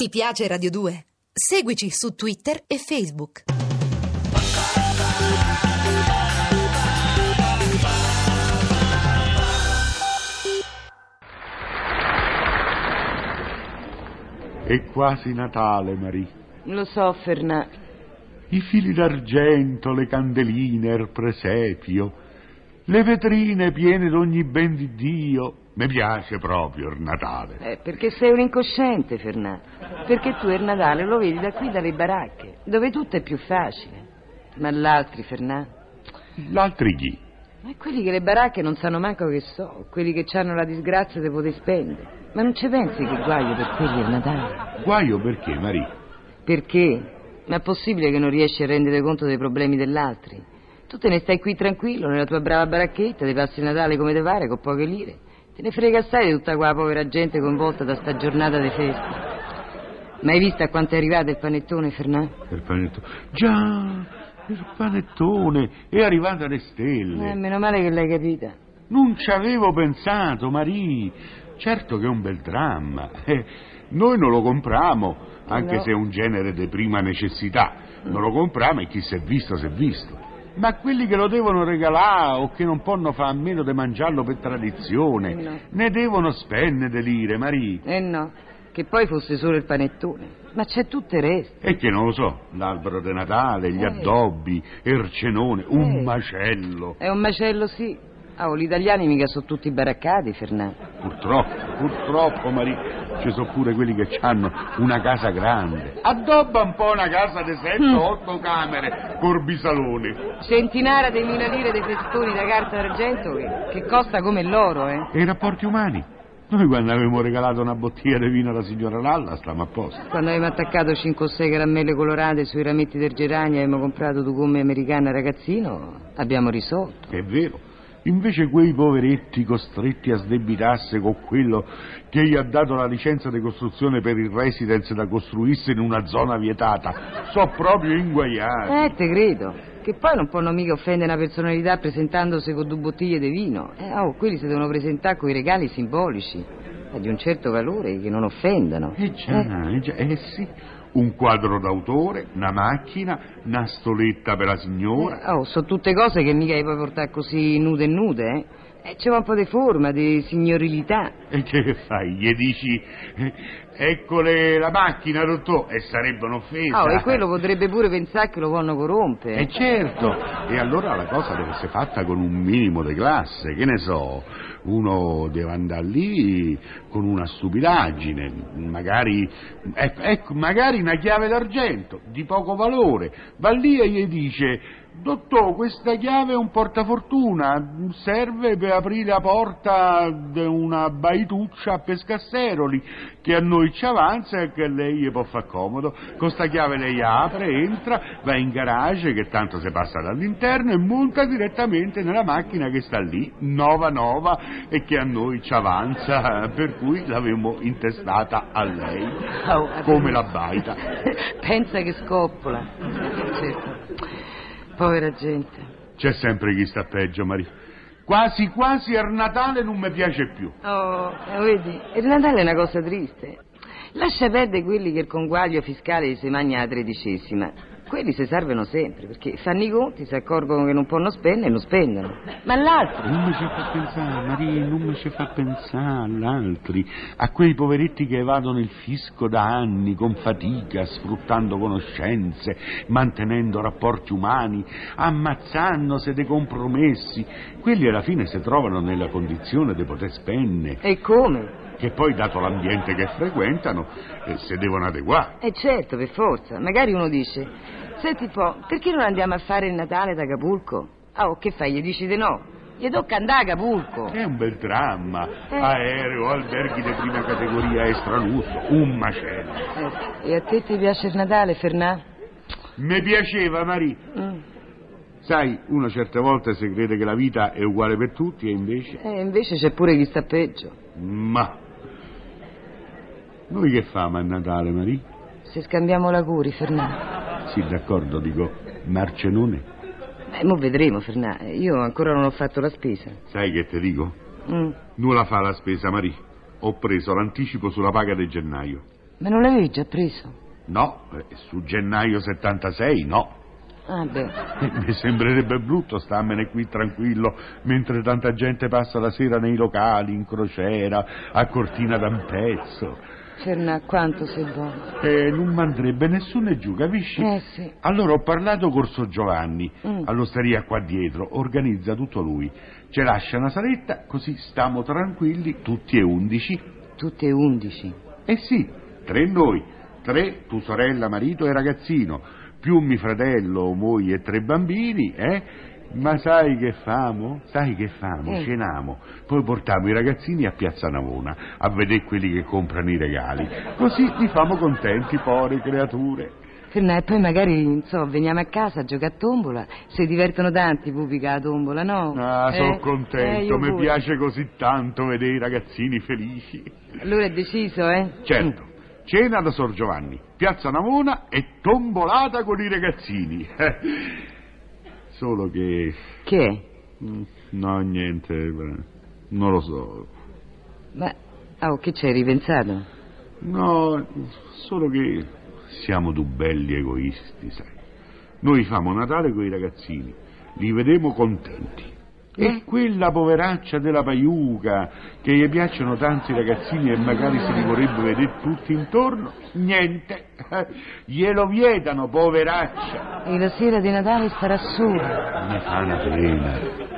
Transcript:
Ti piace Radio 2? Seguici su Twitter e Facebook. È quasi Natale, Marie. Lo so, Fernà. I fili d'argento, le candeline, il presepio, le vetrine piene d'ogni ben di Dio. Mi piace proprio il Natale. Eh, perché sei un incosciente, Fernà. Perché tu il Natale lo vedi da qui dalle baracche, dove tutto è più facile. Ma l'altri, Fernà? L'altri chi? Ma quelli che le baracche non sanno manco che so, quelli che hanno la disgrazia di poter spendere. Ma non ci pensi che guaio per quelli il Natale? Guaio perché, Marie? Perché? Ma è possibile che non riesci a rendere conto dei problemi dell'altri? Tu te ne stai qui tranquillo, nella tua brava baracchetta, ti passi il Natale come te pare, con poche lire. Te ne frega assai di tutta quella povera gente coinvolta da sta giornata di festa. Ma hai visto a quanto è arrivato il panettone, Fernà? Il panettone. Già, il panettone è arrivato alle Eh, stelle. meno male che l'hai capita. Non ci avevo pensato, Marie. Certo che è un bel dramma. Eh, noi non lo compriamo, anche No. se è un genere di prima necessità. Non lo compriamo e chi si è visto, si è visto. Ma quelli che lo devono regalare o che non possono fare a meno di mangiarlo per tradizione, No. ne devono spendere de lire, Marie. Eh no, che poi fosse solo il panettone. Ma c'è tutto il resto. E che non lo so, l'albero di Natale, gli Eh. addobbi, il cenone, un Eh. macello. È un macello, sì. Ah, oh, gli italiani mica sono tutti baraccati, Fernà. Purtroppo, purtroppo, Maria, ci sono pure quelli che hanno una casa grande. Addobba un po' una casa di 7-8 camere, corbisaloni. Centinaia di mila lire dei festoni da carta d'argento che, che costa come l'oro, eh. E i rapporti umani? Noi quando avevamo regalato una bottiglia di vino alla signora Lalla stavamo a posto. Quando avevamo attaccato 5 o 6 caramelle colorate sui rametti del geranio e avevamo comprato due gomme americane ragazzino, abbiamo risolto. È vero. Invece quei poveretti costretti a sdebitarsi con quello che gli ha dato la licenza di costruzione per il residence da costruirsi in una zona vietata, so proprio inguaiati. Eh, te credo. Che poi non possono mica offendere una personalità presentandosi con due bottiglie di vino. Eh, oh, quelli si devono presentare con i regali simbolici. eh, di un certo valore che non offendano. Eh già, eh già, eh sì. Un quadro d'autore, una macchina, una stoletta per la signora. Eh, oh, sono tutte cose che mica le puoi portare così nude e nude, eh. Eh, c'è un po' di forma, di signorilità. E che fai? Gli dici, eh, eccole la macchina, dottore, e sarebbe un'offesa. Oh, e quello potrebbe pure pensare che lo vogliono corrompere. E certo, e allora la cosa deve essere fatta con un minimo di classe, che ne so, uno deve andare lì con una stupidaggine, magari, ecco, ecco, magari una chiave d'argento di poco valore, va lì e gli dice, dottor, questa chiave è un portafortuna, serve per aprire la porta di una baituccia a Pescasseroli, che a noi ci avanza e che a lei gli può far comodo. Con sta chiave lei apre, entra, va in garage, che tanto si passa dall'interno, e monta direttamente nella macchina che sta lì, nova nova, e che a noi ci avanza, per cui l'avevamo intestata a lei, Oh, come la baita. Pensa che scoppola. Certo. Povera gente. C'è sempre chi sta peggio, Maria. Quasi quasi il Natale non mi piace più. Oh, eh, vedi, il Natale è una cosa triste. Lascia perdere quelli che il conguaglio fiscale si mangia la tredicesima. Quelli si servono sempre, perché fanno i conti, si accorgono che non possono spendere e non spendono. Ma l'altro... Non mi ci fa pensare, Maria, non mi ci fa pensare all'altri, a quei poveretti che evadono il fisco da anni con fatica, sfruttando conoscenze, mantenendo rapporti umani, ammazzandosi dei compromessi. Quelli alla fine si trovano nella condizione di poter spendere, E come? Che poi, dato l'ambiente che frequentano, eh, si devono adeguare. E certo, per forza. Magari uno dice, senti un po', perché non andiamo a fare il Natale ad Acapulco? Ah, oh, che fai? Gli dici di no? Gli tocca andare a Acapulco. È un bel dramma, Eh. aereo, alberghi di prima categoria extra lusso, un macello. Eh, e a te ti piace il Natale, Fernà? Mi piaceva, Maria. Mm. Sai, uno certe volte si crede che la vita è uguale per tutti e invece... E invece c'è pure chi sta peggio. Ma... Noi che famo a Natale, Maria? Se scambiamo l'auguri, Fernà. Sì, d'accordo, dico, Marcenone. Eh, mo vedremo, Fernà. Io ancora non ho fatto la spesa. Sai che ti dico? Mm. Non la fa la spesa, Maria. Ho preso l'anticipo sulla paga di gennaio. Ma non l'avevi già preso? No, eh, su gennaio 76 no. Ah, beh. Eh, Mi sembrerebbe brutto starmene qui tranquillo mentre tanta gente passa la sera nei locali, in crociera, a Cortina d'Ampezzo. Ferna, quanto sei buono. E non mandrebbe nessuno giù, capisci? Eh, sì. Allora ho parlato con Sor Giovanni, Mm. all'osteria qua dietro, organizza tutto lui. Ci lascia una saletta, così stiamo tranquilli, tutti e undici. Tutte e undici. Eh sì, tre noi, tre, tu sorella, marito e ragazzino, più mio fratello, moglie e tre bambini, eh? Ma sai che famo? Sai che famo? Eh. Ceniamo, poi portiamo i ragazzini a Piazza Navona a vedere quelli che comprano i regali. Così li famo contenti, povere creature. E poi magari, non so, veniamo a casa a giocare a tombola. Si divertono tanti i pupi con la tombola, no? Ah, Eh? sono Eh, contento, io mi pure. piace così tanto vedere i ragazzini felici. Allora è deciso, eh? Certo, cena da Sor Giovanni, Piazza Navona e tombolata con i ragazzini. Solo che... Che è? mm, No, niente, non lo so. Ma, oh, che c'hai ripensato? No, solo che siamo due belli egoisti, sai. Noi famo Natale con i ragazzini, li vedemo contenti. Eh? E quella poveraccia della Paiuca, che gli piacciono tanti ragazzini e magari se li vorrebbe vedere tutti intorno, niente. Glielo vietano, poveraccia. E la sera di Natale starà sola. Mi fa una pena.